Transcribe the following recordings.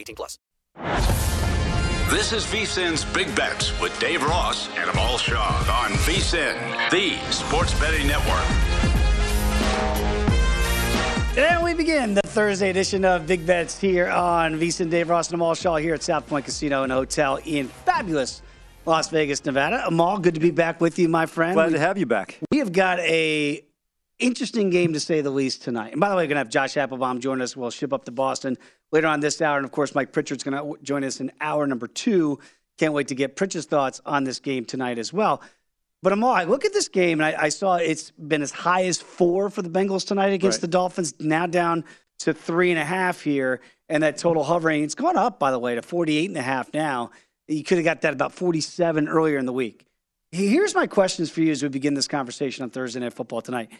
18 plus. This is VSIN's Big Bets with Dave Ross and Amal Shaw on VSIN, the sports betting network. And we begin the Thursday edition of Big Bets here on VSIN Dave Ross and Amal Shaw here at South Point Casino and Hotel in fabulous Las Vegas, Nevada. Amal, good to be back with you, my friend. Glad we, to have you back. We have got a interesting game to say the least tonight. And by the way, we're going to have Josh Appelbaum join us. We'll ship up to Boston later on this hour. And of course, Mike Pritchard's going to join us in hour number two. Can't wait to get Pritchard's thoughts on this game tonight as well. But Amal, I look at this game and I, I saw it's been as high as four for the Bengals tonight against Right. the Dolphins, now down to three and a half here. And that total hovering, it's gone up, by the way, to 48 and a half now. You could have got that about 47 earlier in the week. Here's my questions for you as we begin this conversation on Thursday Night Football tonight.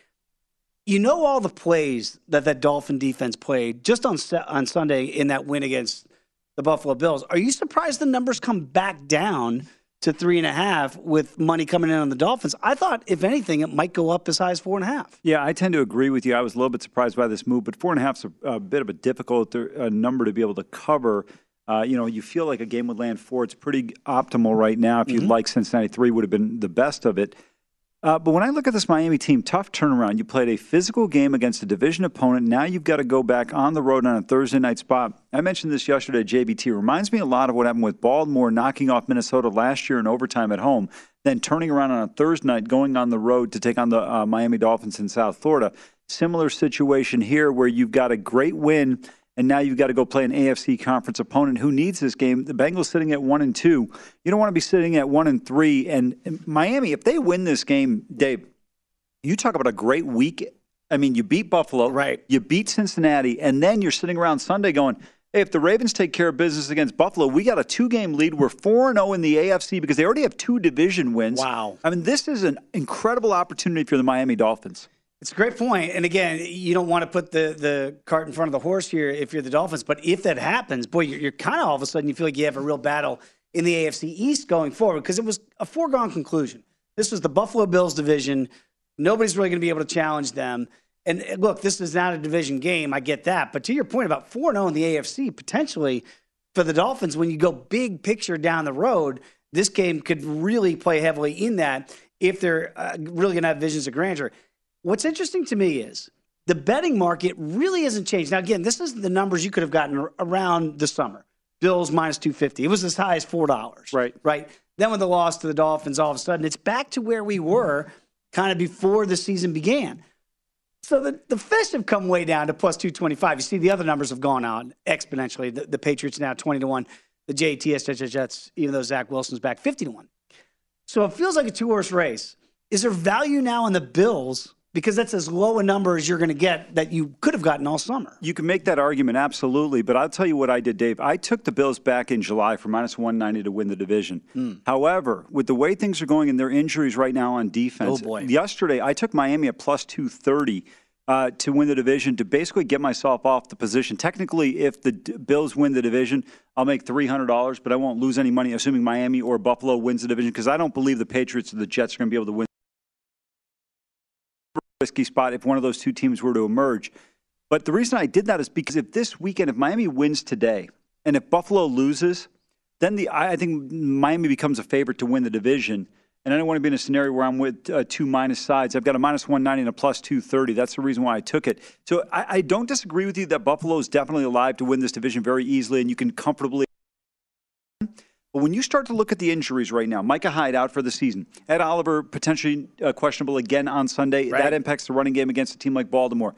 You know all the plays that that Dolphin defense played just on on Sunday in that win against the Buffalo Bills. Are you surprised the numbers come back down to three and a half with money coming in on the Dolphins? I thought, if anything, it might go up as high as four and a half. Yeah, I tend to agree with you. I was a little bit surprised by this move, but four and a half is a, a bit of a difficult uh, number to be able to cover. Uh, you know, you feel like a game would land four. It's pretty optimal right now. If you'd like Cincinnati, three would have been the best of it. Uh, but when I look at this Miami team, tough turnaround. You played a physical game against a division opponent. Now you've got to go back on the road on a Thursday night spot. I mentioned this yesterday, JBT. Reminds me a lot of what happened with Baltimore knocking off Minnesota last year in overtime at home, then turning around on a Thursday night, going on the road to take on the uh, Miami Dolphins in South Florida. Similar situation here where you've got a great win and now you've got to go play an AFC conference opponent who needs this game. The Bengals sitting at one and two. You don't want to be sitting at one and three. And Miami, if they win this game, Dave, you talk about a great week. I mean, you beat Buffalo, Right. You beat Cincinnati, and then you're sitting around Sunday going, "Hey, if the Ravens take care of business against Buffalo, we got a two-game lead. We're four and zero in the AFC because they already have two division wins. Wow. I mean, this is an incredible opportunity for the Miami Dolphins. It's a great point. And again, you don't want to put the, the cart in front of the horse here if you're the Dolphins. But if that happens, boy, you're, you're kind of all of a sudden you feel like you have a real battle in the AFC East going forward because it was a foregone conclusion. This was the Buffalo Bills division. Nobody's really going to be able to challenge them. And uh, look, this is not a division game. I get that. But to your point about 4 0 in the AFC, potentially for the Dolphins, when you go big picture down the road, this game could really play heavily in that if they're uh, really going to have visions of grandeur. What's interesting to me is the betting market really hasn't changed. Now, again, this is the numbers you could have gotten around the summer. Bills minus 250. It was as high as $4. Right. Right. Then with the loss to the Dolphins, all of a sudden, it's back to where we were kind of before the season began. So the, the fish have come way down to plus 225. You see, the other numbers have gone out exponentially. The, the Patriots now 20 to 1. The JTS Jets, even though Zach Wilson's back, 50 to 1. So it feels like a two horse race. Is there value now in the Bills? Because that's as low a number as you're going to get that you could have gotten all summer. You can make that argument, absolutely. But I'll tell you what I did, Dave. I took the Bills back in July for minus 190 to win the division. Mm. However, with the way things are going and their injuries right now on defense, Oh, yesterday I took Miami at plus 230 uh, to win the division to basically get myself off the position. Technically, if the D- Bills win the division, I'll make $300, but I won't lose any money assuming Miami or Buffalo wins the division because I don't believe the Patriots or the Jets are going to be able to win risky spot if one of those two teams were to emerge. But the reason I did that is because if this weekend, if Miami wins today, and if Buffalo loses, then the I think Miami becomes a favorite to win the division. And I don't want to be in a scenario where I'm with uh, two minus sides. I've got a minus 190 and a plus 230. That's the reason why I took it. So I, I don't disagree with you that Buffalo is definitely alive to win this division very easily, and you can comfortably. But when you start to look at the injuries right now, Micah Hyde out for the season, Ed Oliver potentially uh, questionable again on Sunday. Right. That impacts the running game against a team like Baltimore.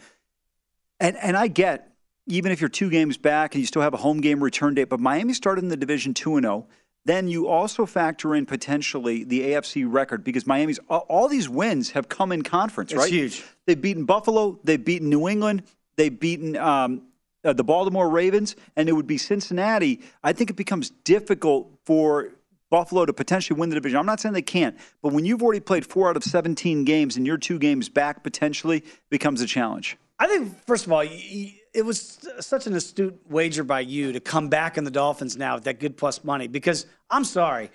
And and I get even if you're two games back and you still have a home game return date, but Miami started in the division two and zero. Then you also factor in potentially the AFC record because Miami's all, all these wins have come in conference, It's right? huge. They've beaten Buffalo, they've beaten New England, they've beaten um, uh, the Baltimore Ravens, and it would be Cincinnati. I think it becomes difficult for Buffalo to potentially win the division. I'm not saying they can't, but when you've already played four out of 17 games and you're two games back potentially, becomes a challenge. I think, first of all, it was such an astute wager by you to come back in the Dolphins now with that good plus money because I'm sorry.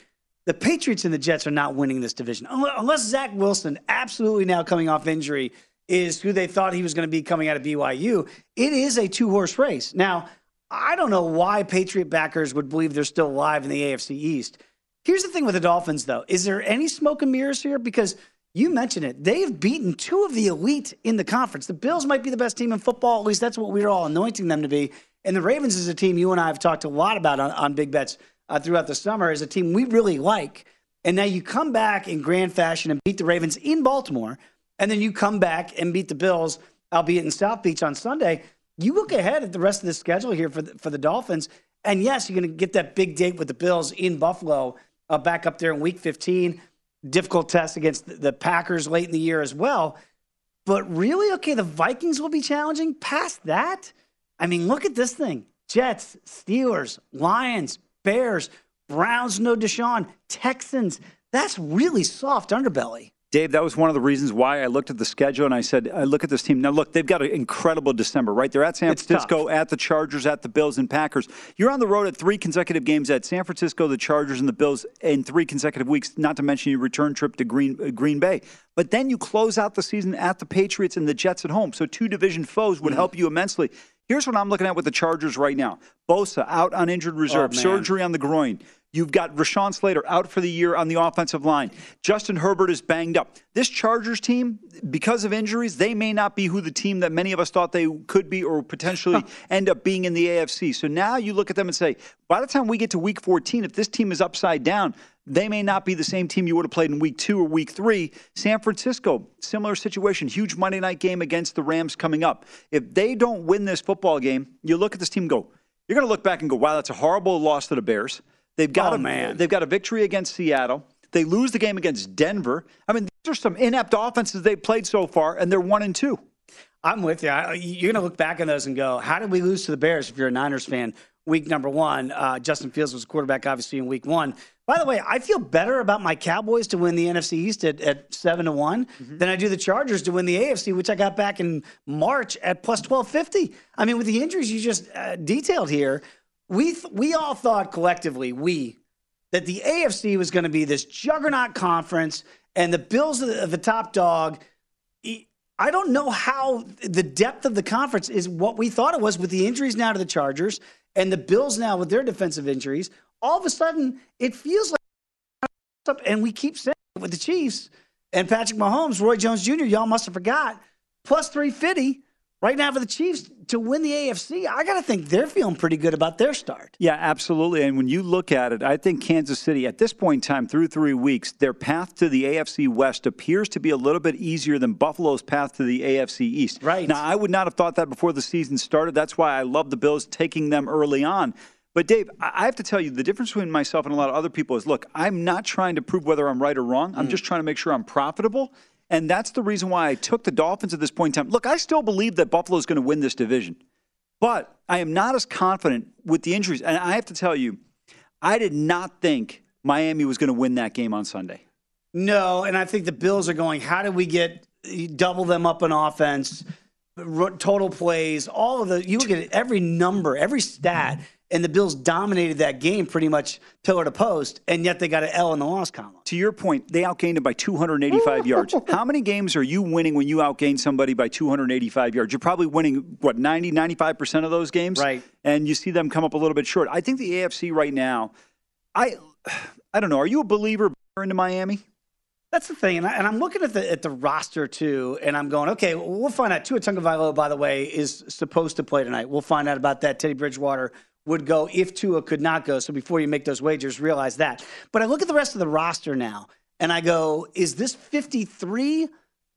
The Patriots and the Jets are not winning this division. Unless Zach Wilson, absolutely now coming off injury, is who they thought he was going to be coming out of BYU, it is a two horse race. Now, I don't know why Patriot backers would believe they're still alive in the AFC East. Here's the thing with the Dolphins, though. Is there any smoke and mirrors here? Because you mentioned it. They have beaten two of the elite in the conference. The Bills might be the best team in football. At least that's what we're all anointing them to be. And the Ravens is a team you and I have talked a lot about on, on Big Bets uh, throughout the summer, is a team we really like. And now you come back in grand fashion and beat the Ravens in Baltimore. And then you come back and beat the Bills, albeit in South Beach on Sunday. You look ahead at the rest of the schedule here for the, for the Dolphins. And yes, you're going to get that big date with the Bills in Buffalo uh, back up there in week 15 difficult test against the- the Packers late in the year as well. But really, okay, the Vikings will be challenging. Past that, I mean, look at this thing Jets, Steelers, Lions, Bears, Browns, no Deshaun, Texans. That's really soft underbelly. Dave, that was one of the reasons why I looked at the schedule and I said, I look at this team. Now, look, they've got an incredible December, right? They're at San It's Francisco, at the Chargers, at the Bills and Packers. You're on the road at three consecutive games at San Francisco, the Chargers, and the Bills in three consecutive weeks, not to mention your return trip to Green, uh, Green Bay. But then you close out the season at the Patriots and the Jets at home. So two division foes would help you immensely. Here's what I'm looking at with the Chargers right now Bosa out on injured reserve, Oh, surgery on the groin. You've got Rashawn Slater out for the year on the offensive line. Justin Herbert is banged up. This Chargers team, because of injuries, they may not be who the team that many of us thought they could be or potentially end up being in the AFC. So now you look at them and say, by the time we get to week 14, if this team is upside down, they may not be the same team you would have played in week two or week three. San Francisco, similar situation. Huge Monday night game against the Rams coming up. If they don't win this football game, you look at this team and go, you're going to look back and go, wow, that's a horrible loss to the Bears. They've got Oh, a man. they've got a victory against Seattle. They lose the game against Denver. I mean, these are some inept offenses they've played so far, and they're one and two. I'm with you. I- You're going to look back on those and go, how did we lose to the Bears if you're a Niners fan? Week number one, uh, Justin Fields was quarterback, obviously, in week one. By the way, I feel better about my Cowboys to win the NFC East at, at 7 to one Mm-hmm. than I do the Chargers to win the AFC, which I got back in March at plus 1250. I mean, with the injuries you just uh, detailed here, we, th- we all thought collectively, we, that the AFC was going to be this juggernaut conference and the Bills are the, the top dog. I don't know how the depth of the conference is what we thought it was with the injuries now to the Chargers and the Bills now with their defensive injuries. All of a sudden, it feels like, and we keep saying it with the Chiefs and Patrick Mahomes, Roy Jones Jr., y'all must have forgot, plus 350 right now for the Chiefs to win the AFC, I got to think they're feeling pretty good about their start. Yeah, absolutely. And when you look at it, I think Kansas City, at this point in time, through three weeks, their path to the AFC West appears to be a little bit easier than Buffalo's path to the AFC East. Right. Now, I would not have thought that before the season started. That's why I love the Bills taking them early on. But Dave, I have to tell you, the difference between myself and a lot of other people is look, I'm not trying to prove whether I'm right or wrong. I'm mm. just trying to make sure I'm profitable. And that's the reason why I took the Dolphins at this point in time. Look, I still believe that Buffalo is going to win this division, but I am not as confident with the injuries. And I have to tell you, I did not think Miami was going to win that game on Sunday. No, and I think the Bills are going, how do we get double them up in offense, total plays, all of the, you look at every number, every stat, and the Bills dominated that game pretty much pillar to post, and yet they got an L in the loss column. To your point, they outgained it by 285 yards. How many games are you winning when you outgain somebody by 285 yards? You're probably winning, what, 90, 95% of those games? Right. And you see them come up a little bit short. I think the AFC right now, I I don't know. Are you a believer into Miami? That's the thing, and, I, and I'm looking at the at the roster too, and I'm going, okay, well, we'll find out. Tua Tagovailoa, by the way, is supposed to play tonight. We'll find out about that. Teddy Bridgewater would go if Tua could not go. So before you make those wagers, realize that. But I look at the rest of the roster now, and I go, is this 53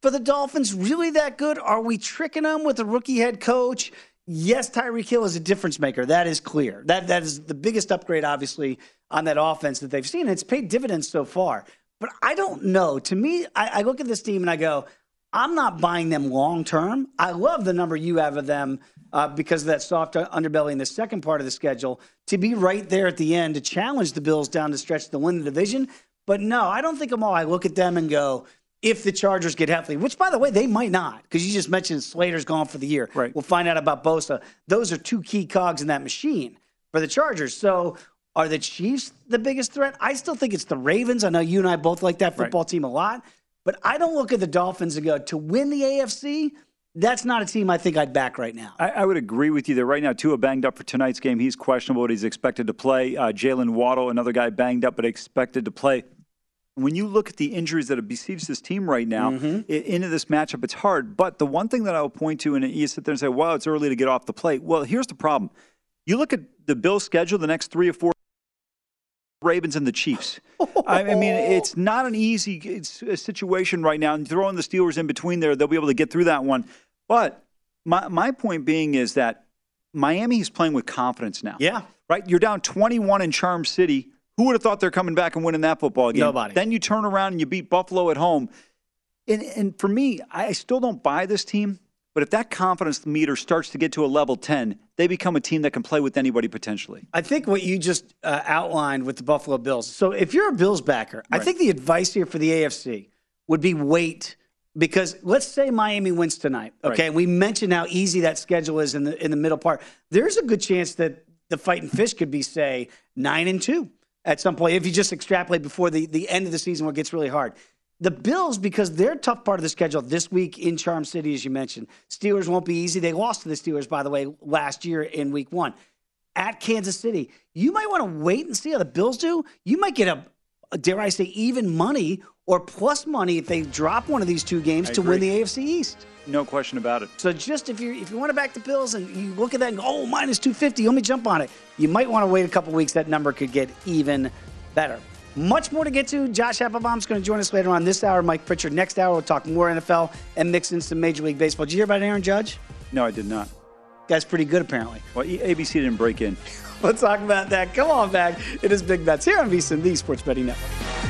for the Dolphins really that good? Are we tricking them with a rookie head coach? Yes, Tyreek Hill is a difference maker. That is clear. That that is the biggest upgrade, obviously, on that offense that they've seen. And it's paid dividends so far. But I don't know. To me, I, I look at this team and I go, I'm not buying them long term. I love the number you have of them uh, because of that soft underbelly in the second part of the schedule to be right there at the end to challenge the Bills down the stretch to win the division. But no, I don't think I'm all. I look at them and go, if the Chargers get healthy, which by the way, they might not, because you just mentioned Slater's gone for the year. Right. We'll find out about Bosa. Those are two key cogs in that machine for the Chargers. So are the Chiefs the biggest threat? I still think it's the Ravens. I know you and I both like that football team a lot, but I don't look at the Dolphins and go to win the AFC. That's not a team I think I'd back right now. I, I would agree with you there. Right now, Tua banged up for tonight's game. He's questionable, but he's expected to play. Uh, Jaylen Waddle, another guy banged up, but expected to play. When you look at the injuries that have besieged this team right now Mm-hmm. i- into this matchup, it's hard. But the one thing that I will point to, and you sit there and say, "Wow, it's early to get off the plate. Well, here's the problem. You look at the Bills' schedule the next three or four Ravens and the Chiefs. I mean, it's not an easy situation right now. And throwing the Steelers in between there, they'll be able to get through that one. But my, my point being is that Miami is playing with confidence now. Yeah. Right? You're down 21 in Charm City. Who would have thought they're coming back and winning that football game? Nobody. Then you turn around and you beat Buffalo at home. And, and for me, I still don't buy this team. But if that confidence meter starts to get to a level 10, they become a team that can play with anybody potentially. I think what you just uh, outlined with the Buffalo Bills. So if you're a Bills backer, I think the advice here for the AFC would be wait because let's say Miami wins tonight. Okay, we mentioned how easy that schedule is in the in the middle part. There's a good chance that the Fighting Fish could be say nine and two at some point if you just extrapolate before the the end of the season where it gets really hard. The Bills, because their tough part of the schedule this week in Charm City, as you mentioned, Steelers won't be easy. They lost to the Steelers, by the way, last year in week one at Kansas City. You might want to wait and see how the Bills do. You might get a, a, dare I say, even money or plus money if they drop one of these two games I to win the AFC East. No question about it. So just if you if you want to back the Bills and you look at that and go, oh, minus 250, let me jump on it. You might want to wait a couple weeks. That number could get even better. Much more to get to. Josh Appelbaum's going to join us later on this hour. Mike Pritchard next hour. We'll talk more NFL and mix in some Major League Baseball. Did you hear about Aaron Judge? No, I did not. Guy's pretty good, apparently. Well, ABC didn't break in. Let's talk about that. Come on back. It is Big Bets here on VSiN, the Sports Betting Network.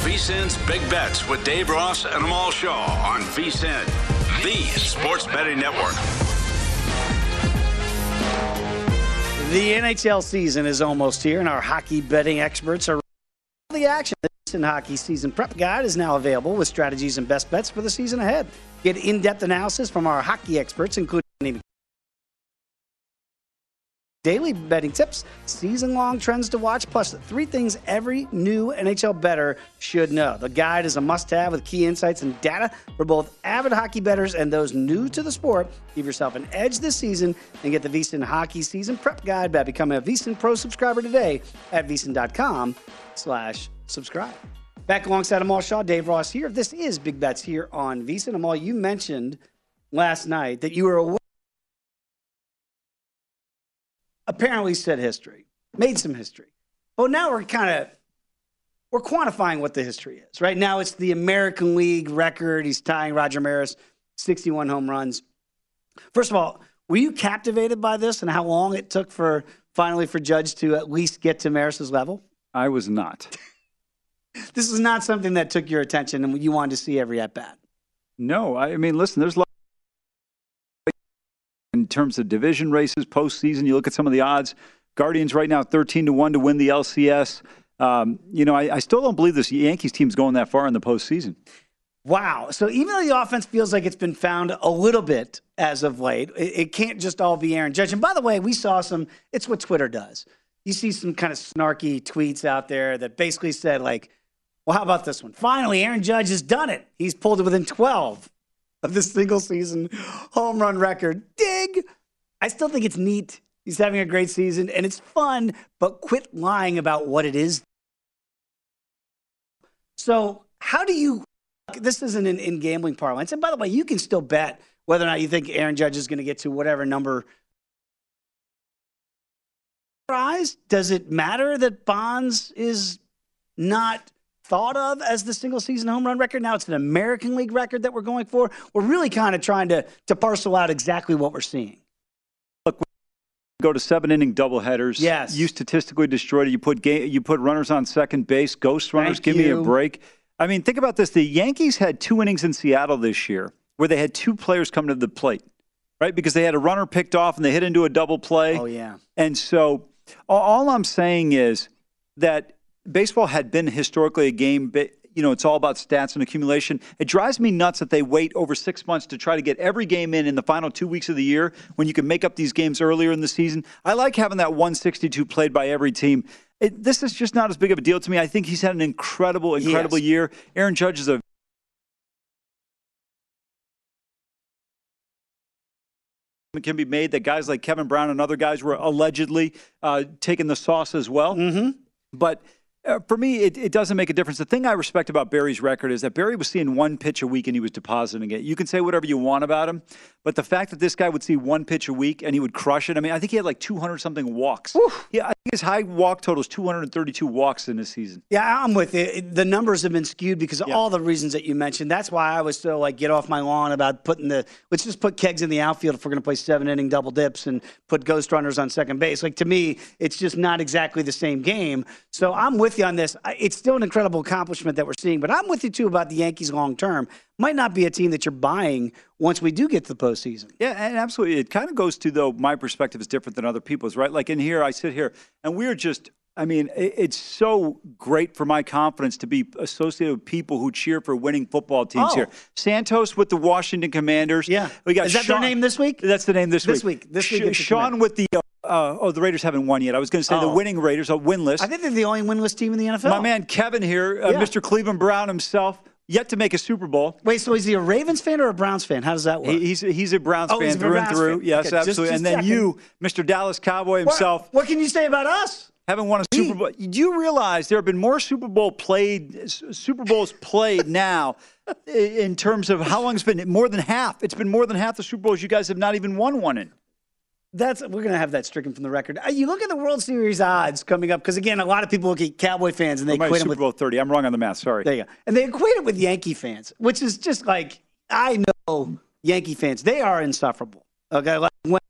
VSIN's Big Bets with Dave Ross and Amal Shaw on VSIN, the sports betting network. The NHL season is almost here, and our hockey betting experts are all the action. The Hockey Season Prep Guide is now available with strategies and best bets for the season ahead. Get in-depth analysis from our hockey experts, including daily betting tips, season-long trends to watch, plus three things every new NHL bettor should know. The guide is a must-have with key insights and data for both avid hockey bettors and those new to the sport. Give yourself an edge this season and get the VSiN Hockey Season Prep Guide by becoming a VSiN Pro subscriber today at VSiN.com slash subscribe. Back alongside Amal Shaw, Dave Ross here. This is Big Bets here on VSiN. Amal, you mentioned last night that you were aware apparently said history, made some history. But now we're kind of we're quantifying what the history is. Right now, it's the American League record. He's tying Roger Maris, 61 home runs. First of all, were you captivated by this and how long it took for finally for Judge to at least get to Maris's level? I was not. This is not something that took your attention and you wanted to see every at bat. No, I mean, listen, there's a lot in terms of division races, postseason. You look at some of the odds. Guardians right now, 13 to 1 to win the LCS. Um, you know, I, I still don't believe this Yankees team's going that far in the postseason. Wow. So even though the offense feels like it's been found a little bit as of late, it, it can't just all be Aaron Judge. And by the way, we saw some, it's what Twitter does. You see some kind of snarky tweets out there that basically said, like, well, how about this one? Finally, Aaron Judge has done it. He's pulled it within 12 of the single season home run record. Dig. I still think it's neat. He's having a great season and it's fun, but quit lying about what it is. So, how do you? This isn't in, in gambling parlance. And by the way, you can still bet whether or not you think Aaron Judge is going to get to whatever number. Does it matter that Bonds is not thought of as the single season home run record? Now it's an American League record that we're going for. We're really kind of trying to to parcel out exactly what we're seeing. Look, go to seven inning doubleheaders. Yes. You statistically destroyed it. You put you put runners on second base, ghost runners. Thank give me a break. I mean, think about this. The Yankees had two innings in Seattle this year where they had two players come to the plate, right? Because they had a runner picked off and they hit into a double play. Oh yeah. And so all I'm saying is that baseball had been historically a game, ba- you know, it's all about stats and accumulation. It drives me nuts that they wait over six months to try to get every game in in the final two weeks of the year when you can make up these games earlier in the season. I like having that 162 played by every team. It, this is just not as big of a deal to me. I think he's had an incredible, incredible Yes. year. Aaron Judge is a can be made that guys like Kevin Brown and other guys were allegedly uh, taking the sauce as well. Mm-hmm. But uh, for me, it, it doesn't make a difference. The thing I respect about Barry's record is that Barry was seeing one pitch a week and he was depositing it. You can say whatever you want about him, but the fact that this guy would see one pitch a week and he would crush it. I mean, I think he had like 200 something walks. Yeah, I think his high walk total is 232 walks in this season. Yeah, I'm with you. The numbers have been skewed because of all the reasons that you mentioned. That's why I was still like, get off my lawn about putting the, let's just put kegs in the outfield if we're going to play seven inning double dips and put ghost runners on second base. Like, to me, it's just not exactly the same game. So I'm with you on this. It's still an incredible accomplishment that we're seeing, but I'm with you too about the Yankees long term. Might not be a team that you're buying once we do get to the postseason. Yeah, and absolutely. It kind of goes to, though, my perspective is different than other people's, right? Like in here, I sit here, and we're just, I mean, it's so great for my confidence to be associated with people who cheer for winning football teams Oh. here. Santos with the Washington Commanders. Yeah. We got Is that their name this week? That's the name this, This week. This week Sh- it's Sean with the, uh, uh, oh, the Raiders haven't won yet. I was going to say the Oh. winning Raiders are winless. I think they're the only winless team in the NFL. My man Kevin here, uh, Yeah. Mr. Cleveland Brown himself, yet to make a Super Bowl. Wait, so is he a Ravens fan or a Browns fan? How does that work? He, he's he's a Browns Oh, fan through Browns and through. fan. Yes, Okay, absolutely. just and then you, Mr. Dallas Cowboy himself, What, can you say about us? haven't won a Super Bowl. Do you realize there have been more Super Bowl played, Super Bowls played now, in terms of how long it's been? More than half. It's been more than half the Super Bowls you guys have not even won one in. That's we're gonna have that stricken from the record. Uh, You look at the World Series odds coming up because again, a lot of people look at Cowboy fans and they equate them Super with Bowl thirty. I'm wrong on the math. Sorry. there you go, and they equate it with Yankee fans, which is just like I know Yankee fans. They are insufferable. Okay, like when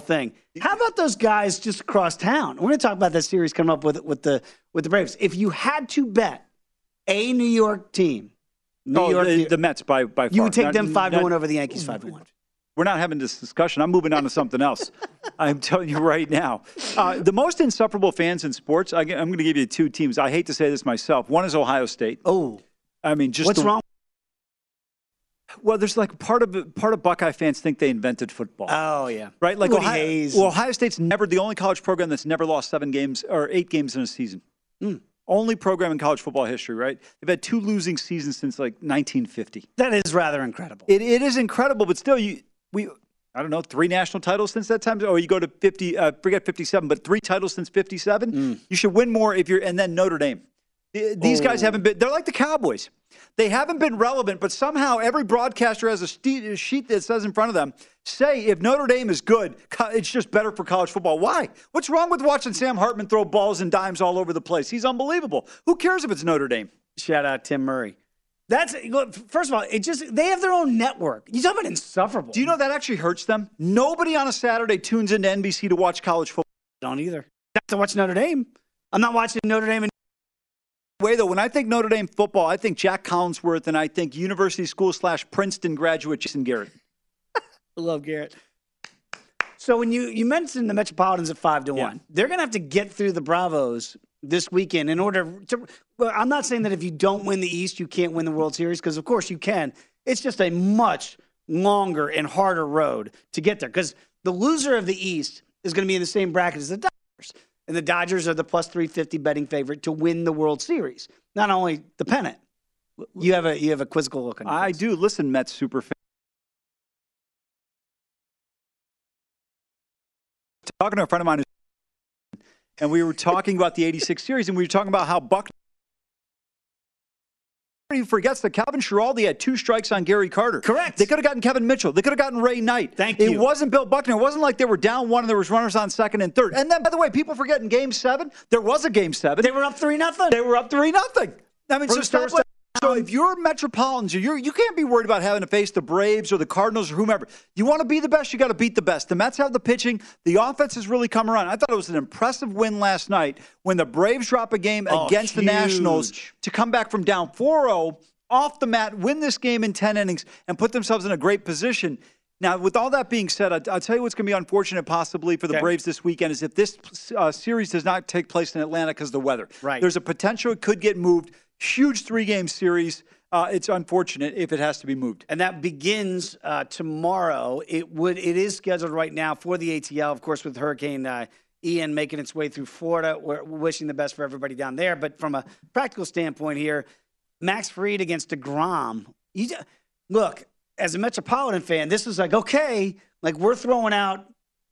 thing. How about those guys just across town? We're going to talk about that series coming up with with the with the Braves. If you had to bet a New York team, New Oh, York, the, the Mets by by far. you would take Not- them five to one over the Yankees five to one. We're not having this discussion. I'm moving on to something else. I'm telling you right now. Uh, the most insufferable fans in sports, I, am going to give you two teams. I hate to say this myself. One is Ohio State. Oh. I mean, just What's the- wrong? Well, there's like part of part of Buckeye fans think they invented football. Oh yeah, right. Like Woody Ohio, Hayes. well, Ohio State's never the only college program that's never lost seven games or eight games in a season. Hmm. Only program in college football history, right? They've had two losing seasons since like 1950. That is rather incredible. It, it is incredible, but still, you we I don't know three national titles since that time. Or you go to 50, uh, forget 57, but three titles since 57. Hmm. You should win more if you're. And then Notre Dame. Th- These guys Oh. haven't been. They're like the Cowboys. They haven't been relevant, but somehow every broadcaster has a sheet that says in front of them, "Say if Notre Dame is good, it's just better for college football." Why? What's wrong with watching Sam Hartman throw balls and dimes all over the place? He's unbelievable. Who cares if it's Notre Dame? Shout out Tim Murray. That's first of all, it just they have their own network. You talk about insufferable. Do you know that actually hurts them? Nobody on a Saturday tunes into NBC to watch college football. Don't either. Not to watch Notre Dame. I'm not watching Notre Dame. And- Way though, when I think Notre Dame football, I think Jac Collinsworth and I think University School slash Princeton graduate Jason Garrett. I love Garrett. So when you you mentioned the Metropolitans at five to one, they're going to have to get through the Bravos this weekend in order to. Well, I'm not saying that if you don't win the East, you can't win the World Series because of course you can. It's just a much longer and harder road to get there because the loser of the East is going to be in the same bracket as the Dodgers, and the Dodgers are the plus three fifty betting favorite to win the World Series. Not only the pennant. You have a you have a quizzical look on. your face. I do. Listen, Mets super fan. Talking to a friend of mine, and we were talking about the '86 series, and we were talking about how Buck. He forgets that Calvin Schiraldi had two strikes on Gary Carter. Correct. They could have gotten Kevin Mitchell. They could have gotten Ray Knight. Thank you. it wasn't Bill Buckner. It wasn't like they were down one and there was runners on second and third. And then, by the way, people forget in Game Seven there was a Game Seven. They were up three nothing. They were up three nothing. I mean, so stop So if you're Metropolitans, you're you can't be worried about having to face the Braves or the Cardinals or whomever. You want to be the best, you got to beat the best. The Mets have the pitching. The offense has really come around. I thought it was an impressive win last night when the Braves drop a game Oh, against the Nationals to come back from down 4-0 off the mat, win this game in 10 innings, and put themselves in a great position. Now, with all that being said, I, I'll tell you what's going to be unfortunate possibly for the Okay. Braves this weekend is if this uh, series does not take place in Atlanta because of the weather. Right. There's a potential it could get moved. Huge three game series. Uh, it's unfortunate if it has to be moved. and that begins uh, tomorrow. It would it is scheduled right now for the ATL, of course, with Hurricane uh, Ian making its way through Florida. We're wishing the best for everybody down there. But from a practical standpoint here, Max Fried against Degrom. You, look, as a Metropolitan fan, this was like, okay, like we're throwing out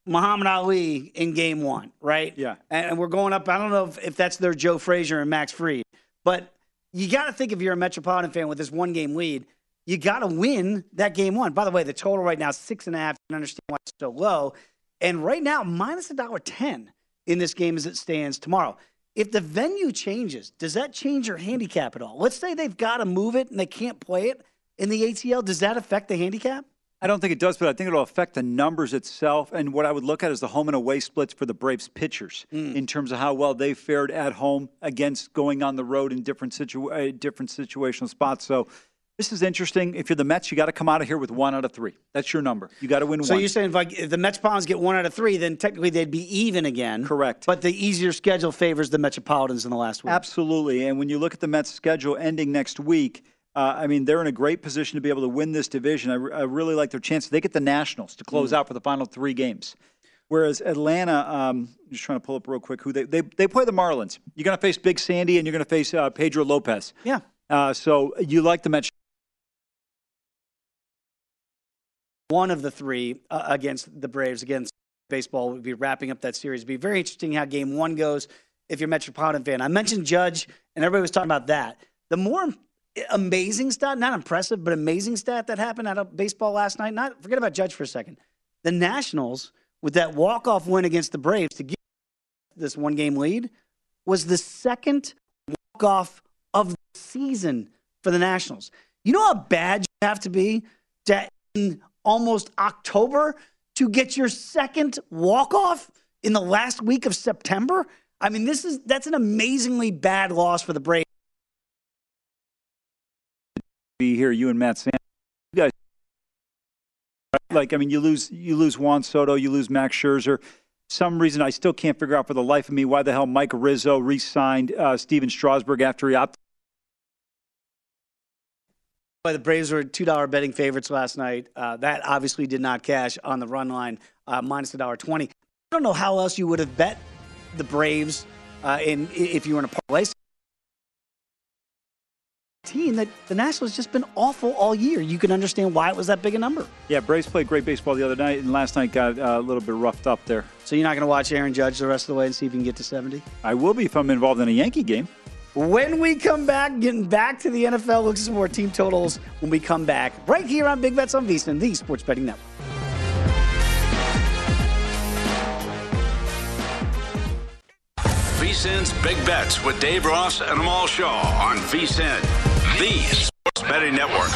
Muhammad Ali in game one, right? Yeah. And, and we're going up. I don't know if, if that's their Joe Frazier and Max Fried, but you got to think if you're a Metropolitan fan with this one game lead, you got to win that game one. By the way, the total right now is six and a half. You understand why it's so low. And right now, minus a dollar ten in this game as it stands tomorrow. If the venue changes, does that change your handicap at all? Let's say they've got to move it and they can't play it in the ATL. Does that affect the handicap? I don't think it does, but I think it'll affect the numbers itself. And what I would look at is the home and away splits for the Braves pitchers in terms of how well they fared at home against going on the road in different situ- uh, different situational spots. So this is interesting. If you're the Mets, you got to come out of here with one out of three. That's your number. You got to win So one. So you're saying if, like, if the Metropolitans get one out of three, then technically they'd be even again. Correct. But the easier schedule favors the Metropolitans in the last week. Absolutely. And when you look at the Mets' schedule ending next week, uh, I mean, they're in a great position to be able to win this division. I, re- I really like their chance. They get the Nationals to close Mm. out for the final three games. Whereas Atlanta, um, just trying to pull up real quick who they, they, they play the Marlins. You're going to face Big Sandy and you're going to face uh, Pedro Lopez. Yeah. Uh, so you like the Mets. one of the three uh, against the Braves against baseball would be wrapping up that series. It'd be very interesting how game one goes if you're a Metropolitan fan. I mentioned Judge, and everybody was talking about that. The more amazing stat, not impressive, but amazing stat that happened out of baseball last night, not forget about Judge for a second. The Nationals, with that walk-off win against the Braves to get this one game lead, was the second walk-off of the season for the Nationals. You know how bad you have to be to in almost October to get your second walk-off in the last week of September? I mean, this is that's an amazingly bad loss for the Braves. Be here, you and Matt Sam. You guys, like, I mean, you lose you lose Juan Soto, you lose Max Scherzer. Some reason I still can't figure out for the life of me why the hell Mike Rizzo re-signed uh, Stephen Strasburg after he opted. But the Braves were two dollar betting favorites last night. Uh, that obviously did not cash on the run line, uh, minus twenty. I don't know how else you would have bet the Braves uh, in if you were in a parlay. Team that the Nationals just been awful all year. You can understand why it was that big a number. Yeah, Braves played great baseball the other night, and last night got uh, a little bit roughed up there. So you're not going to watch Aaron Judge the rest of the way and see if you can get to seventy. I will be if I'm involved in a Yankee game. When we come back, getting back to the NFL, looks at some more team totals when we come back, right here on Big Bets on VSiN, the Sports Betting Network. VSIN's Big Bets with Dave Ross and Amal Shaw on VSIN, the Sports Betting Network.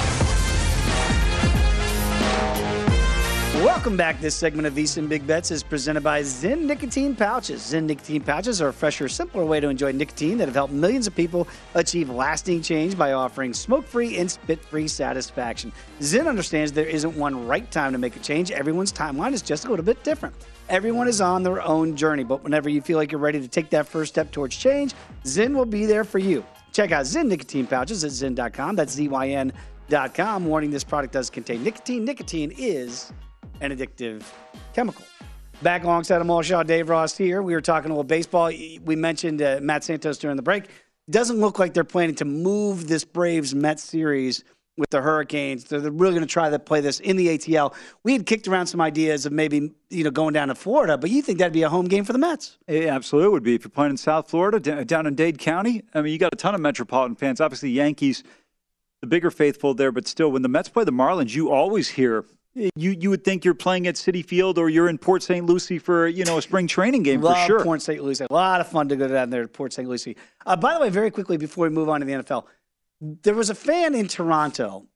Welcome back. This segment of VSiN Big Bets is presented by ZYN Nicotine Pouches. ZYN Nicotine Pouches are a fresher, simpler way to enjoy nicotine that have helped millions of people achieve lasting change by offering smoke-free and spit-free satisfaction. ZYN understands there isn't one right time to make a change. Everyone's timeline is just a little bit different. Everyone is on their own journey, but whenever you feel like you're ready to take that first step towards change, ZYN will be there for you. Check out ZYN Nicotine Pouches at ZYN.com. That's Z-Y-N.com. Warning, this product does contain nicotine. Nicotine is an addictive chemical. Back alongside of Shaw, Dave Ross here. We were talking a little baseball. We mentioned uh, Matt Santos during the break. Doesn't look like they're planning to move this Braves Mets series with the Hurricanes. They're really going to try to play this in the ATL. We had kicked around some ideas of maybe you know going down to Florida, but you think that'd be a home game for the Mets? It absolutely It would be. If you're playing in South Florida, down in Dade County, I mean, you got a ton of Metropolitan fans. Obviously, Yankees, the bigger faithful there, but still, when the Mets play the Marlins, you always hear. You you would think you're playing at Citi Field or you're in Port St. Lucie for you know a spring training game Love for sure. Port St. Lucie. A lot of fun to go down there to Port St. Lucie. Uh, by the way, very quickly before we move on to the NFL, there was a fan in Toronto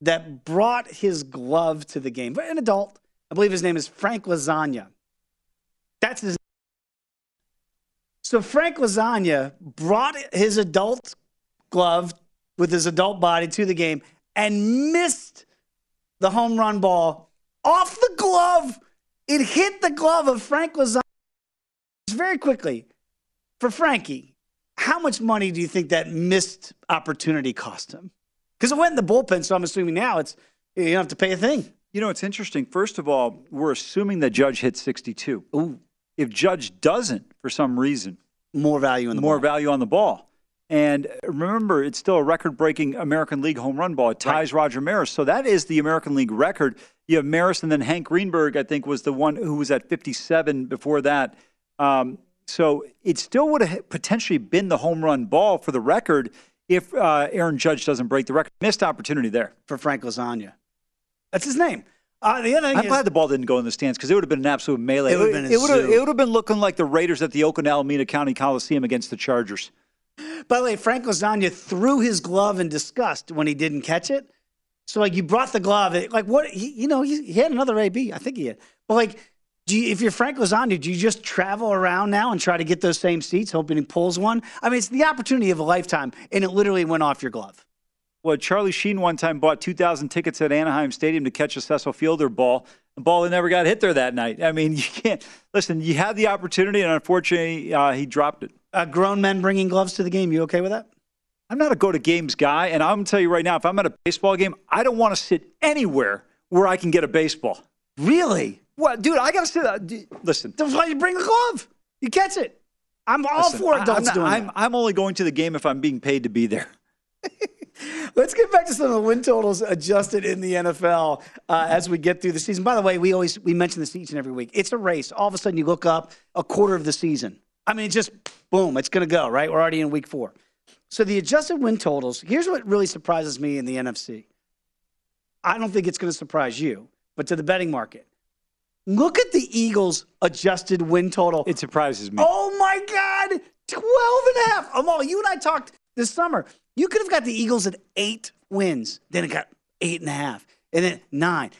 that brought his glove to the game. An adult. I believe his name is Frank Lasagna. That's his So Frank Lasagna brought his adult glove with his adult body to the game and missed the home run ball off the glove. It hit the glove of Frank Lasagna. Very quickly, for Frankie, how much money do you think that missed opportunity cost him? Because it went in the bullpen, so I'm assuming now it's you don't have to pay a thing. You know, it's interesting. First of all, we're assuming that Judge hit 62. Ooh. If Judge doesn't, for some reason, more value in the more ball. value on the ball. And remember, it's still a record-breaking American League home run ball. It ties Roger Maris, so that is the American League record. You have Maris, and then Hank Greenberg, I think, was the one who was at 57 before that. Um, so it still would have potentially been the home run ball for the record if uh, Aaron Judge doesn't break the record. Missed opportunity there for Frank Lasagna. That's his name. Uh, the other thing I'm is, glad the ball didn't go in the stands because it would have been an absolute melee. It would have been it would have, it would have been looking like the Raiders at the Oakland Alameda County Coliseum against the Chargers. By the way, Frank Lasagna threw his glove in disgust when he didn't catch it. So like you brought the glove, like what? He, you know, he, he had another AB. I think he had. But like, do you, if you're Frank Lasagna, do you just travel around now and try to get those same seats, hoping he pulls one? I mean, it's the opportunity of a lifetime, and it literally went off your glove. Well, Charlie Sheen one time bought 2,000 tickets at Anaheim Stadium to catch a Cecil Fielder ball. The ball that never got hit there that night. I mean, you can't listen. You had the opportunity, and unfortunately, uh, he dropped it. Uh, grown men bringing gloves to the game. You okay with that? I'm not a go to games guy, and I'm gonna tell you right now, if I'm at a baseball game, I don't want to sit anywhere where I can get a baseball. Really? What, dude? I gotta sit. Uh, d- listen, That's why you bring the glove. You catch it. I'm all listen, for it. I'm, not- doing I'm, that. I'm only going to the game if I'm being paid to be there. Let's get back to some of the win totals adjusted in the NFL uh, as we get through the season. By the way, we always we mention this each and every week. It's a race. All of a sudden, you look up a quarter of the season. I mean, just boom, it's going to go right. We're already in week four. So the adjusted win totals. Here's what really surprises me in the NFC. I don't think it's going to surprise you, but to the betting market, look at the Eagles' adjusted win total. It surprises me. Oh my God, 12 and a half. Amal, you and I talked this summer. You could have got the Eagles at eight wins. Then it got eight and a half, and then nine.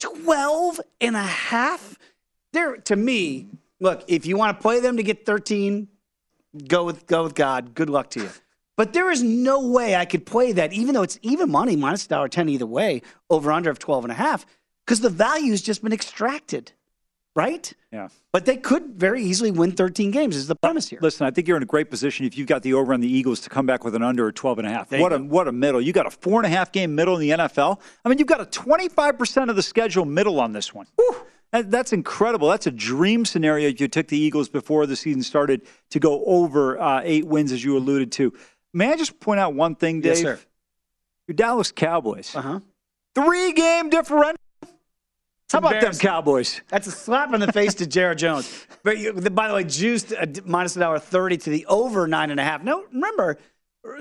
12 and a half? There, to me, look, if you want to play them to get 13, go with go with God. Good luck to you. But there is no way I could play that, even though it's even money, minus dollar ten either way, over under of 12 and a half, because the value has just been extracted. Right? Yeah. But they could very easily win 13 games, is the premise here. Listen, I think you're in a great position if you've got the over on the Eagles to come back with an under at 12 and a half. There What a what a middle. You got a four and a half game middle in the NFL. I mean, you've got a 25% of the schedule middle on this one. Whew. That's incredible. That's a dream scenario if you took the Eagles before the season started to go over uh, eight wins, as you alluded to. May I just point out one thing, Dave? Yes, sir. Your Dallas Cowboys. Uh huh. Three game differential. How about them. Cowboys? That's a slap in the face to Jerry Jones. But you, by the way, juiced uh, minus an hour 30 to the over nine and a half. No, remember,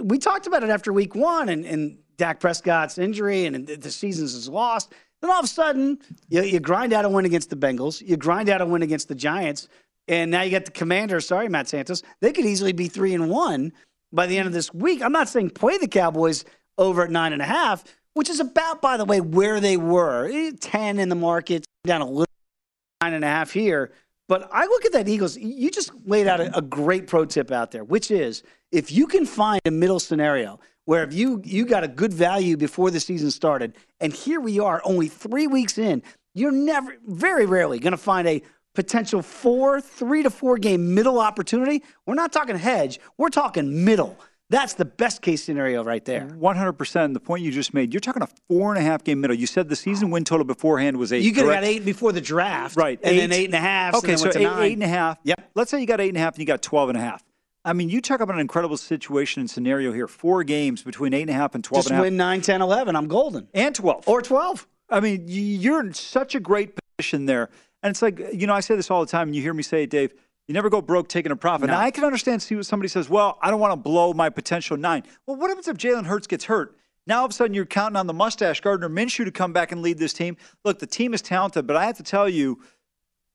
we talked about it after week one and, and Dak Prescott's injury and, and the seasons is lost. Then all of a sudden, you, you grind out a win against the Bengals, you grind out a win against the Giants, and now you got the Commanders. Sorry, Matt Santos. They could easily be three and one by the end of this week. I'm not saying play the Cowboys over at nine and a half, which is about, by the way, where they were. Eh, 10 in the market, down a little nine and a half here. But I look at that Eagles. You just laid out a, a great pro tip out there, which is if you can find a middle scenario where if you you got a good value before the season started, and here we are, only three weeks in, you're never, very rarely going to find a potential four, three to four game middle opportunity. We're not talking hedge. We're talking middle. That's the best case scenario right there. 100%. The point you just made, you're talking a four and a half game middle. You said the season win total beforehand was eight. You could have correct? got eight before the draft, Right. And then eight and a half. Okay, and so eight, eight and a half. Yep. Let's say you got eight and a half and you got 12 and a half. I mean, you talk about an incredible situation and scenario here. Four games between eight and a half and 12 Just and a half. win 9, 10, 11. I'm golden. And 12. Or 12. I mean, you're in such a great position there. And it's like, you know, I say this all the time, and you hear me say it, Dave. You never go broke taking a profit. No. Now, I can understand see what somebody says, well, I don't want to blow my potential nine. Well, what happens if Jalen Hurts gets hurt? Now, all of a sudden, you're counting on the mustache Gardner Minshew to come back and lead this team. Look, the team is talented, but I have to tell you,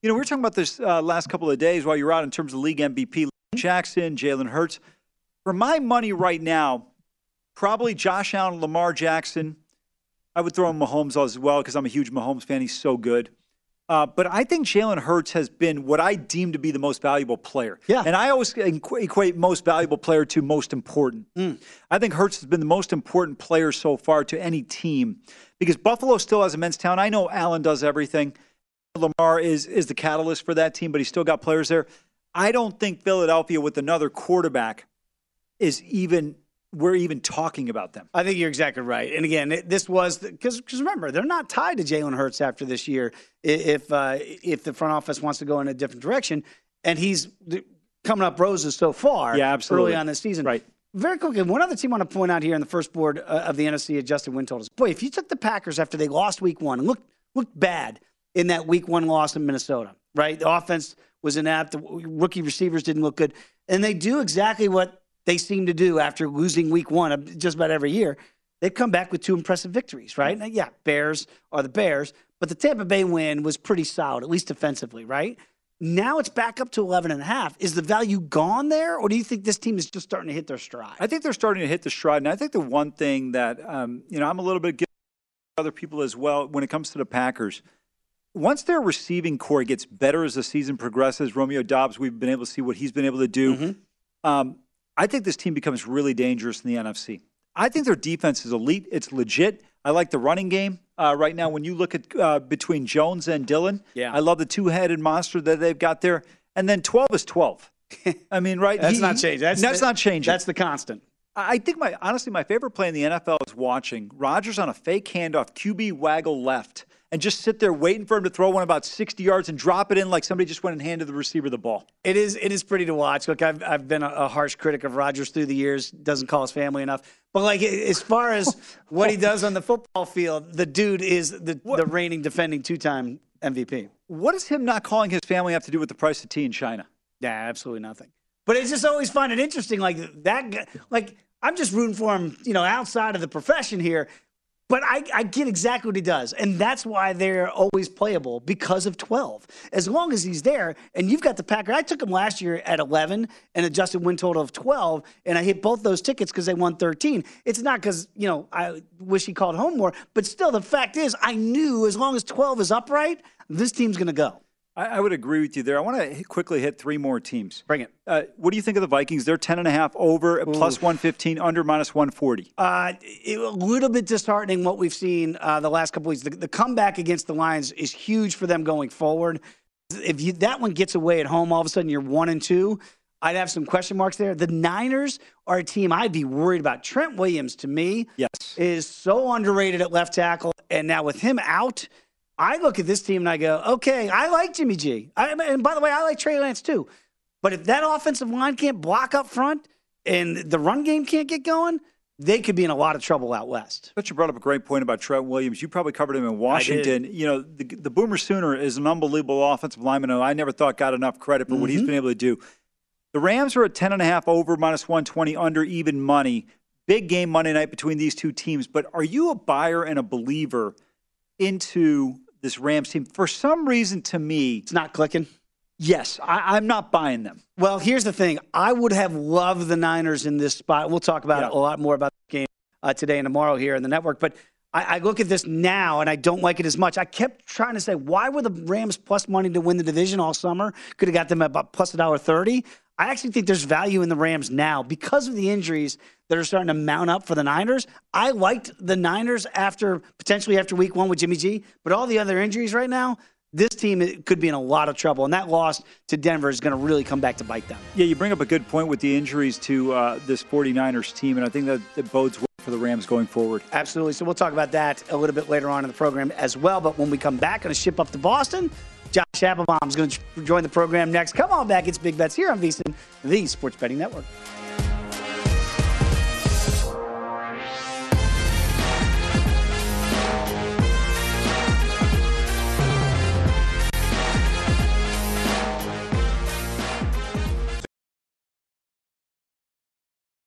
you know, we were talking about this uh, last couple of days while you were out in terms of league MVP. Jackson, Jalen Hurts. For my money right now, probably Josh Allen, Lamar Jackson. I would throw in Mahomes as well because I'm a huge Mahomes fan. He's so good. Uh, but I think Jalen Hurts has been what I deem to be the most valuable player. Yeah. And I always equate most valuable player to most important. I think Hurts has been the most important player so far to any team because Buffalo still has immense talent. I know Allen does everything. Lamar is is the catalyst for that team, but he's still got players there. I don't think Philadelphia with another quarterback is even we're even talking about them. I think you're exactly right. And again, it, this was because because remember they're not tied to Jalen Hurts after this year. If uh, if the front office wants to go in a different direction, and he's coming up roses so far, Yeah, absolutely. early on this season, Right. Very quickly, one other team I want to point out here in the first board uh, of the NFC adjusted win totals. Boy, if you took the Packers after they lost week one and looked, looked bad in that week one loss in Minnesota, right? The offense was inept, the rookie receivers didn't look good. And they do exactly what they seem to do after losing week one just about every year. They've come back with two impressive victories, right? Now, yeah, Bears are the Bears, but the Tampa Bay win was pretty solid, at least defensively, right? Now it's back up to 11 and a half. Is the value gone there, or do you think this team is just starting to hit their stride? I think they're starting to hit the stride. And I think the one thing that, um, you know, I'm a little bit guilty other people as well when it comes to the Packers. Once their receiving corps gets better as the season progresses, Romeo Doubs, we've been able to see what he's been able to do. Mm-hmm. Um, I think this team becomes really dangerous in the NFC. I think their defense is elite. It's legit. I like the running game uh, right now. When you look at uh, between Jones and Dillon, Yeah. I love the two-headed monster that they've got there. And then 12 is 12. I mean, right? That's He- not changing. That's, that's not changing. That's the constant. I I think my honestly my favorite play in the NFL is watching Rodgers on a fake handoff, QB waggle left, and just sit there waiting for him to throw one about 60 yards and drop it in like somebody just went and handed the receiver the ball. It is it is pretty to watch. Look, I've I've been a, a harsh critic of Rodgers through the years. Doesn't call his family enough. But like as far as what he does on the football field, the dude is the the reigning defending two time MVP. What does him not calling his family have to do with the price of tea in China? Yeah, absolutely nothing. But it's just always find it interesting. Like that guy, like I'm just rooting for him, you know, outside of the profession here. But I, I get exactly what he does. And that's why they're always playable because of 12. As long as he's there, and you've got the Packer. I took him last year at 11 and adjusted win total of 12, and I hit both those tickets because they won 13. It's not because, you know, I wish he called home more, but still, the fact is, I knew as long as 12 is upright, this team's going to go. I, I would agree with you there. I want to quickly hit three more teams. Bring it. Uh, what do you think of the Vikings? They're 10 and a half over, at plus 115, under minus 140. Uh, it, a little bit disheartening what we've seen uh, the last couple weeks. The, the comeback against the Lions is huge for them going forward. If you, that one gets away at home, all of a sudden you're one and two. I'd have some question marks there. The Niners are a team I'd be worried about. Trent Williams, to me, yes. is so underrated at left tackle, and now with him out, I look at this team and I go, okay, I like Jimmy G. I, and by the way, I like Trey Lance too. But if that offensive line can't block up front and the run game can't get going, they could be in a lot of trouble out west. But you brought up a great point about Trent Williams. You probably covered him in Washington. You know, the, the Boomer Sooner is an unbelievable offensive lineman who I never thought got enough credit for what he's mm-hmm. been able to do. The Rams are at 10.5 over, minus 120 under even money. Big game Monday night between these two teams. But are you a buyer and a believer into this Rams team? For some reason, to me, it's not clicking. Yes, I, I'm not buying them. Well, here's the thing. I would have loved the Niners in this spot. We'll talk about Yeah. a lot more about the game uh, today and tomorrow here in the network. But I, I look at this now and I don't like it as much. I kept trying to say, why were the Rams plus money to win the division all summer? Could have got them at about plus a dollar thirty. I actually think there's value in the Rams now because of the injuries that are starting to mount up for the Niners. I liked the Niners after potentially after week one with Jimmy G, but all the other injuries right now, this team could be in a lot of trouble. And that loss to Denver is going to really come back to bite them. Yeah, you bring up a good point with the injuries to uh, this 49ers team, and I think that, that bodes well for the Rams going forward. Absolutely. So we'll talk about that a little bit later on in the program as well. But when we come back, going to ship up to Boston. Josh Appelbaum is going to join the program next. Come on back. It's Big Bets here on VSiN, the Sports Betting Network.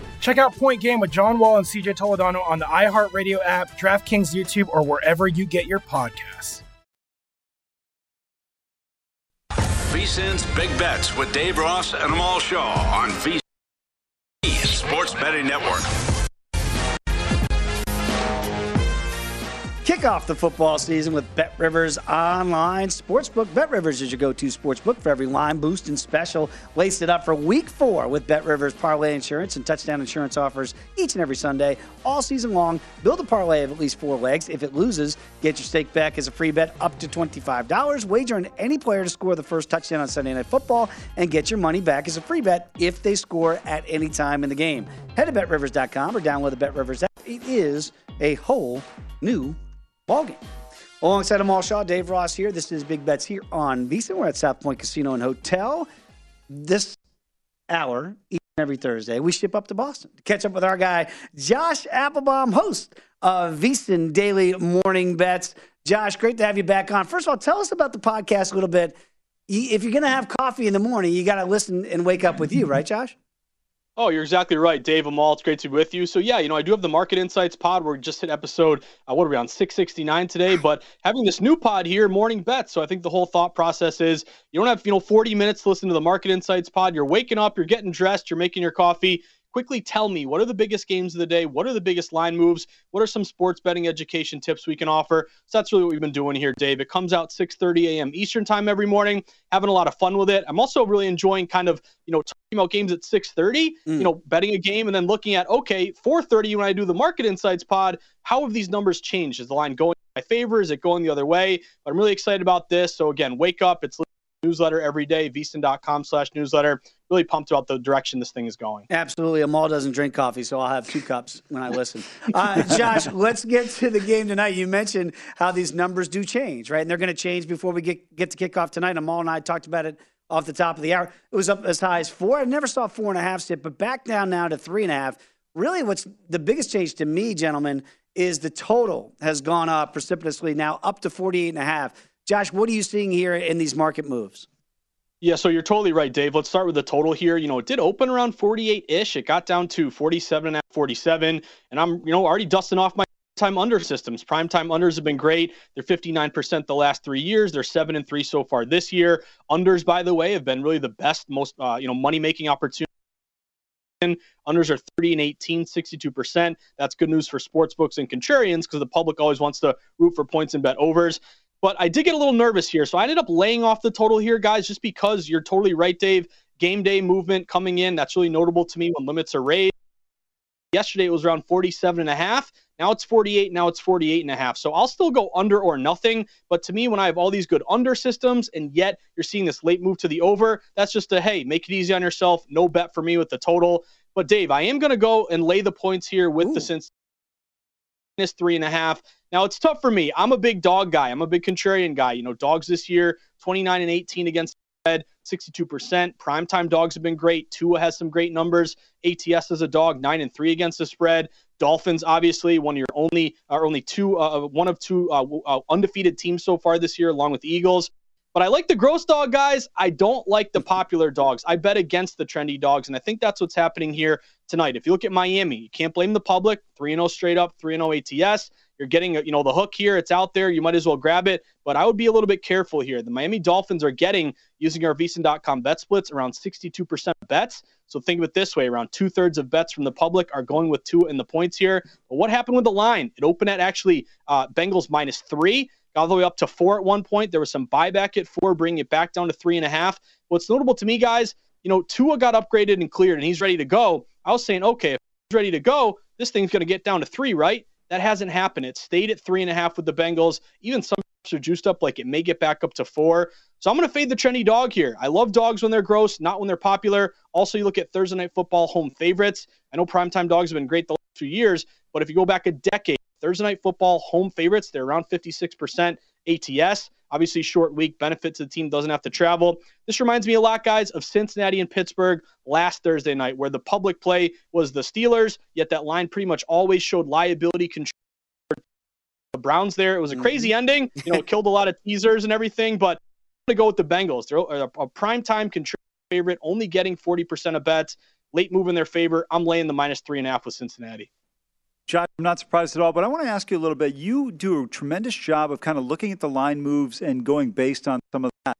Check out Point Game with John Wall and CJ Toledano on the iHeartRadio app, DraftKings YouTube, or wherever you get your podcasts. VSIN's Big Bets with Dave Ross and Amal Shaw on VSIN Sports Betting Network. Kick off the football season with Bet Rivers Online Sportsbook. Bet Rivers is your go to sportsbook for every line boost and special. Lace it up for week four with Bet Rivers Parlay Insurance and Touchdown Insurance offers each and every Sunday, all season long. Build a parlay of at least four legs. If it loses, get your stake back as a free bet up to $25. Wager on any player to score the first touchdown on Sunday Night Football and get your money back as a free bet if they score at any time in the game. Head to betrivers.com or download the Bet Rivers app. It is a whole new ballgame. Alongside Amal Shaw, Dave Ross here. This is Big Bets here on VSiN. We're at South Point Casino and Hotel. This hour, every Thursday, we ship up to Boston to catch up with our guy, Josh Appelbaum, host of VSiN Daily Morning Bets. Josh, great to have you back on. First of all, tell us about the podcast a little bit. If you're going to have coffee in the morning, you got to listen and wake up with you, right, Josh? Oh, you're exactly right, Dave Amal. It's great to be with you. So yeah, you know, I do have the Market Insights pod. We're just hit episode, uh, what are we on, 669 today? But having this new pod here, Morning Bets. So I think the whole thought process is you don't have, you know, 40 minutes to listen to the Market Insights pod. You're waking up, you're getting dressed, you're making your coffee. Quickly tell me what are the biggest games of the day? What are the biggest line moves? What are some sports betting education tips we can offer? So that's really what we've been doing here, Dave. It comes out 6:30 a.m. Eastern time every morning. Having a lot of fun with it. I'm also really enjoying kind of you know talking about games at 6:30. Mm. You know, betting a game and then looking at okay 4:30 when I do the Market Insights pod. How have these numbers changed? Is the line going in my favor? Is it going the other way? But I'm really excited about this. So again, wake up. It's newsletter every day. vsin.com slash newsletter. Really pumped about the direction this thing is going. Absolutely. Amal doesn't drink coffee, so I'll have two cups when I listen. Uh, Josh, let's get to the game tonight. You mentioned how these numbers do change, right? And they're going to change before we get, get to kickoff tonight. Amal and I talked about it off the top of the hour. It was up as high as four. I never saw four and a half sit, but back down now to three and a half. Really, what's the biggest change to me, gentlemen, is the total has gone up precipitously now up to 48 and a half. Josh, what are you seeing here in these market moves? Yeah, so you're totally right, Dave. Let's start with the total here. You know, it did open around 48-ish. It got down to 47 and a 47, and I'm, you know, already dusting off my time under systems. Prime time unders have been great. They're 59% the last three years. They're seven and three so far this year. Unders, by the way, have been really the best, most, uh, you know, money making opportunity. Unders are 30 and 18, 62%. That's good news for sports books and contrarians because the public always wants to root for points and bet overs. But I did get a little nervous here. So I ended up laying off the total here, guys, just because you're totally right, Dave. Game day movement coming in. That's really notable to me when limits are raised. Yesterday it was around 47 and a half. Now it's 48. Now it's 48 and a half. So I'll still go under or nothing. But to me, when I have all these good under systems and yet you're seeing this late move to the over, that's just a hey, make it easy on yourself. No bet for me with the total. But Dave, I am going to go and lay the points here with the Cincinnati minus three and a half. Now it's tough for me. I'm a big dog guy. I'm a big contrarian guy. You know, dogs this year, 29 and 18 against spread, 62%. Primetime dogs have been great. Tua has some great numbers. ATS as a dog, nine and three against the spread. Dolphins, obviously, one of your only, are only two, uh, one of two uh, uh, undefeated teams so far this year, along with the Eagles. But I like the gross dog guys. I don't like the popular dogs. I bet against the trendy dogs, and I think that's what's happening here tonight. If you look at Miami, you can't blame the public. 3 0 straight up, 3 0 ATS. You're getting, you know, the hook here. It's out there. You might as well grab it. But I would be a little bit careful here. The Miami Dolphins are getting, using our VSiN.com bet splits, around 62% bets. So think of it this way around two thirds of bets from the public are going with two in the points here. But what happened with the line? It opened at actually uh, Bengals minus three got all the way up to four at one point. There was some buyback at four, bringing it back down to three and a half. What's notable to me, guys, you know, Tua got upgraded and cleared, and he's ready to go. I was saying, okay, if he's ready to go, this thing's going to get down to three, right? That hasn't happened. It stayed at three and a half with the Bengals. Even some are juiced up, like it may get back up to four. So I'm going to fade the trendy dog here. I love dogs when they're gross, not when they're popular. Also, you look at Thursday Night Football home favorites. I know primetime dogs have been great the last few years, but if you go back a decade, Thursday Night Football home favorites, they're around 56%. ATS. Obviously, short week benefits the team doesn't have to travel. This reminds me a lot, guys, of Cincinnati and Pittsburgh last Thursday night, where the public play was the Steelers, yet that line pretty much always showed liability control. The Browns there. It was a crazy mm-hmm. ending. You know, killed a lot of teasers and everything, but I'm going to go with the Bengals. They're a, a prime time control favorite, only getting 40% of bets. Late move in their favor. I'm laying the minus three and a half with Cincinnati. Josh, I'm not surprised at all, but I want to ask you a little bit. You do a tremendous job of kind of looking at the line moves and going based on some of that.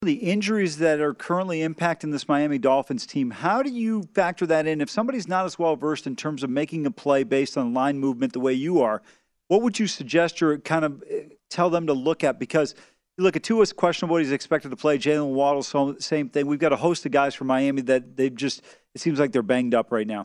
The injuries that are currently impacting this Miami Dolphins team, how do you factor that in? If somebody's not as well versed in terms of making a play based on line movement the way you are, what would you suggest or kind of eh, tell them to look at? Because look at Tua's questionable; he's expected to play. Jaylen Waddle, same thing. We've got a host of guys from Miami that they've just. It seems like they're banged up right now.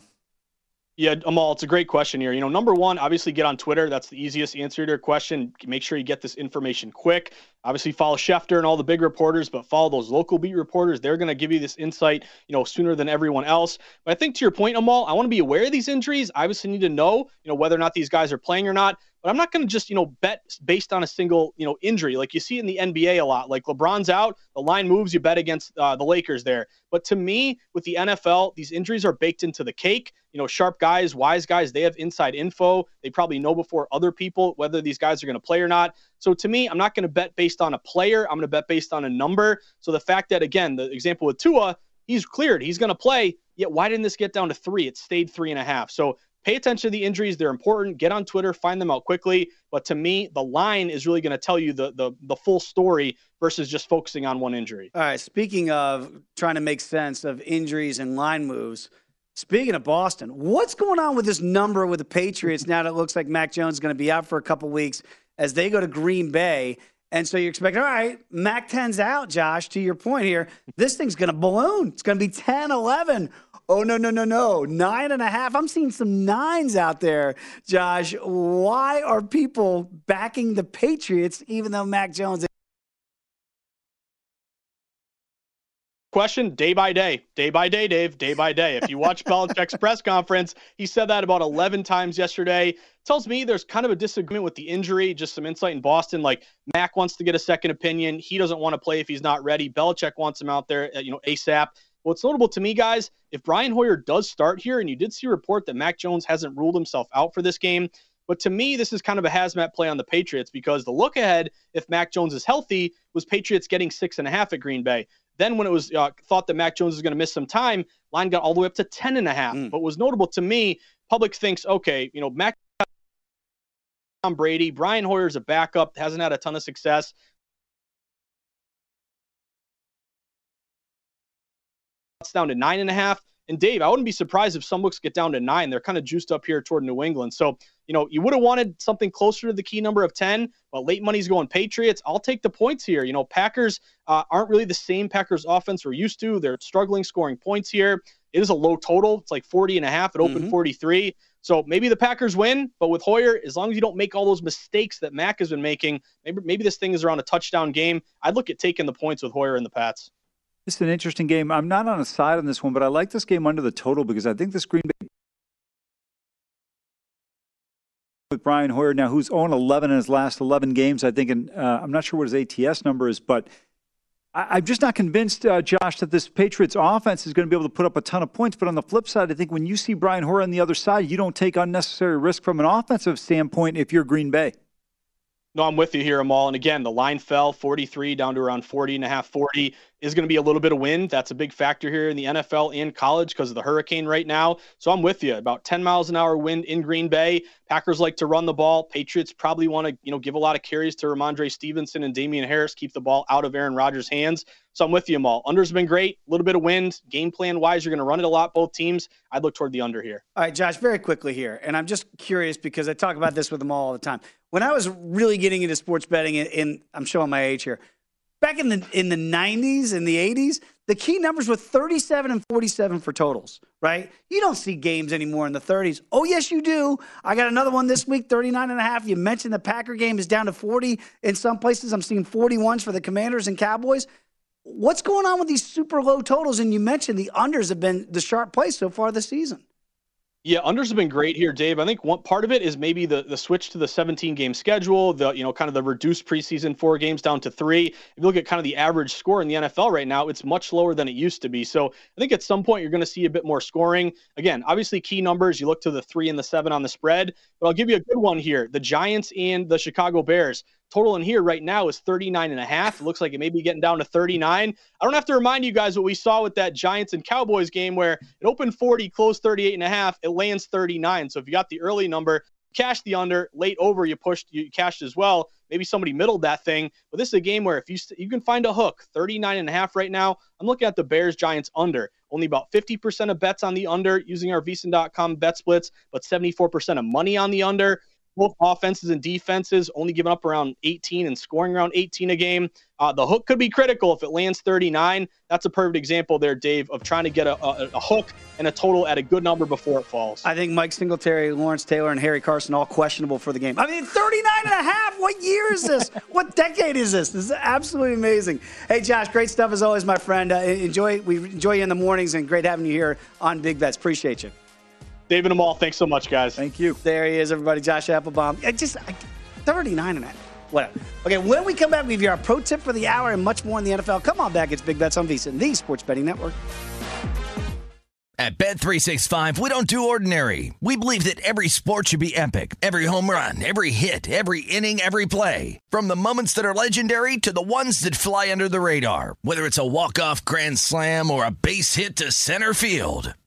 Yeah, Amal, it's a great question here. You know, number one, obviously get on Twitter. That's the easiest answer to your question. Make sure you get this information quick. Obviously, follow Schefter and all the big reporters, but follow those local beat reporters. They're going to give you this insight, you know, sooner than everyone else. But I think to your point, Amal, I want to be aware of these injuries. I obviously need to know, you know, whether or not these guys are playing or not. But I'm not going to just, you know, bet based on a single, you know, injury like you see in the NBA a lot. Like LeBron's out, the line moves, you bet against uh, the Lakers there. But to me, with the NFL, these injuries are baked into the cake. You know, sharp guys, wise guys, they have inside info. They probably know before other people whether these guys are going to play or not. So to me, I'm not going to bet based on a player. I'm going to bet based on a number. So the fact that, again, the example with Tua, he's cleared, he's going to play. Yet why didn't this get down to three? It stayed three and a half. So pay attention to the injuries. They're important. Get on Twitter, find them out quickly. But to me, the line is really going to tell you the, the the full story versus just focusing on one injury. All right. Speaking of trying to make sense of injuries and line moves, speaking of Boston, what's going on with this number with the Patriots now that it looks like Mac Jones is going to be out for a couple weeks as they go to Green Bay? And so you're expecting, all right, Mac 10's out, Josh, to your point here. This thing's going to balloon. It's going to be 10, 11. Oh, no, no, no, no. Nine and a half. I'm seeing some nines out there, Josh. Why are people backing the Patriots even though Mac Jones? Question day by day, day by day, Dave, day by day. If you watch Belichick's press conference, he said that about 11 times yesterday. Tells me there's kind of a disagreement with the injury, just some insight in Boston. Like Mac wants to get a second opinion. He doesn't want to play if he's not ready. Belichick wants him out there, uh, you know, ASAP. What's notable to me, guys, if Brian Hoyer does start here, and you did see a report that Mac Jones hasn't ruled himself out for this game, but to me, this is kind of a hazmat play on the Patriots because the look ahead, if Mac Jones is healthy, was Patriots getting six and a half at Green Bay. Then when it was uh, thought that Mac Jones was going to miss some time, line got all the way up to 10 and a half. Mm. But was notable to me, public thinks, okay, you know, Mac Tom Brady, Brian Hoyer's a backup, hasn't had a ton of success. It's down to nine and a half. And Dave, I wouldn't be surprised if some books get down to nine. They're kind of juiced up here toward New England. So, you know, you would have wanted something closer to the key number of 10, but late money's going Patriots. I'll take the points here. You know, Packers uh, aren't really the same Packers offense we're used to. They're struggling scoring points here. It is a low total. It's like 40 and a half. It opened mm-hmm. 43. So maybe the Packers win, but with Hoyer, as long as you don't make all those mistakes that Mac has been making, maybe maybe this thing is around a touchdown game. I'd look at taking the points with Hoyer and the Pats. This is an interesting game. I'm not on a side on this one, but I like this game under the total because I think this Green Bay with Brian Hoyer now, who's on 11 in his last 11 games. I think, and uh, I'm not sure what his ATS number is, but I, am just not convinced, uh, Josh, that this Patriots offense is going to be able to put up a ton of points. But on the flip side, I think when you see Brian Hoyer on the other side, you don't take unnecessary risk from an offensive standpoint if you're Green Bay. No, I'm with you here, Amal. And again, the line fell 43 down to around 40 and a half, 40 is going to be a little bit of wind. That's a big factor here in the NFL and college because of the hurricane right now. So I'm with you. About 10 miles an hour wind in Green Bay. Packers like to run the ball. Patriots probably want to, you know, give a lot of carries to Rhamondre Stevenson and Damien Harris, keep the ball out of Aaron Rodgers' hands. So I'm with you, Amal. Under's been great. A little bit of wind. Game plan wise, you're going to run it a lot, both teams. I'd look toward the under here. All right, Josh, very quickly here. And I'm just curious because I talk about this with them all the time when I was really getting into sports betting, and I'm showing my age here, back in the in the 90s and the 80s, the key numbers were 37 and 47 for totals, right? You don't see games anymore in the 30s. Oh, yes, you do. I got another one this week, 39 and a half. You mentioned the Packer game is down to 40 in some places. I'm seeing 41s for the Commanders and Cowboys. What's going on with these super low totals? And you mentioned the unders have been the sharp play so far this season. Yeah, unders have been great here, Dave. I think one part of it is maybe the the switch to the 17 game schedule, the you know kind of the reduced preseason four games down to three. If you look at kind of the average score in the NFL right now, it's much lower than it used to be. So I think at some point you're going to see a bit more scoring. Again, obviously key numbers. You look to the three and the seven on the spread, but I'll give you a good one here: the Giants and the Chicago Bears. Total in here right now is 39 and a half. It looks like it may be getting down to 39. I don't have to remind you guys what we saw with that Giants and Cowboys game where it opened 40, closed 38 and a half. It lands 39. So if you got the early number, cash the under, late over, you pushed, you cashed as well. Maybe somebody middled that thing. But this is a game where if you you can find a hook, 39 and a half right now. I'm looking at the Bears Giants under. Only about 50% of bets on the under using our VSiN.com bet splits, but 74% of money on the under both offenses and defenses only giving up around 18 and scoring around 18 a game. Uh, the hook could be critical if it lands 39. That's a perfect example there, Dave, of trying to get a, a, a, hook and a total at a good number before it falls. I think Mike Singletary, Lawrence Taylor, and Harry Carson all questionable for the game. I mean, 39 and a half. What year is this? what decade is this? This is absolutely amazing. Hey, Josh, great stuff as always, my friend. Uh, enjoy. We enjoy you in the mornings, and great having you here on Big Bets. Appreciate you. David Amal, thanks so much, guys. Thank you. There he is, everybody. Josh Appelbaum. I just I, 39 and that. Whatever. Okay, when we come back, we have got our pro tip for the hour and much more in the NFL. Come on back. It's Big Bets on VSiN, the Sports Betting Network. At Bet365, we don't do ordinary. We believe that every sport should be epic. Every home run, every hit, every inning, every play. From the moments that are legendary to the ones that fly under the radar. Whether it's a walk-off grand slam or a base hit to center field.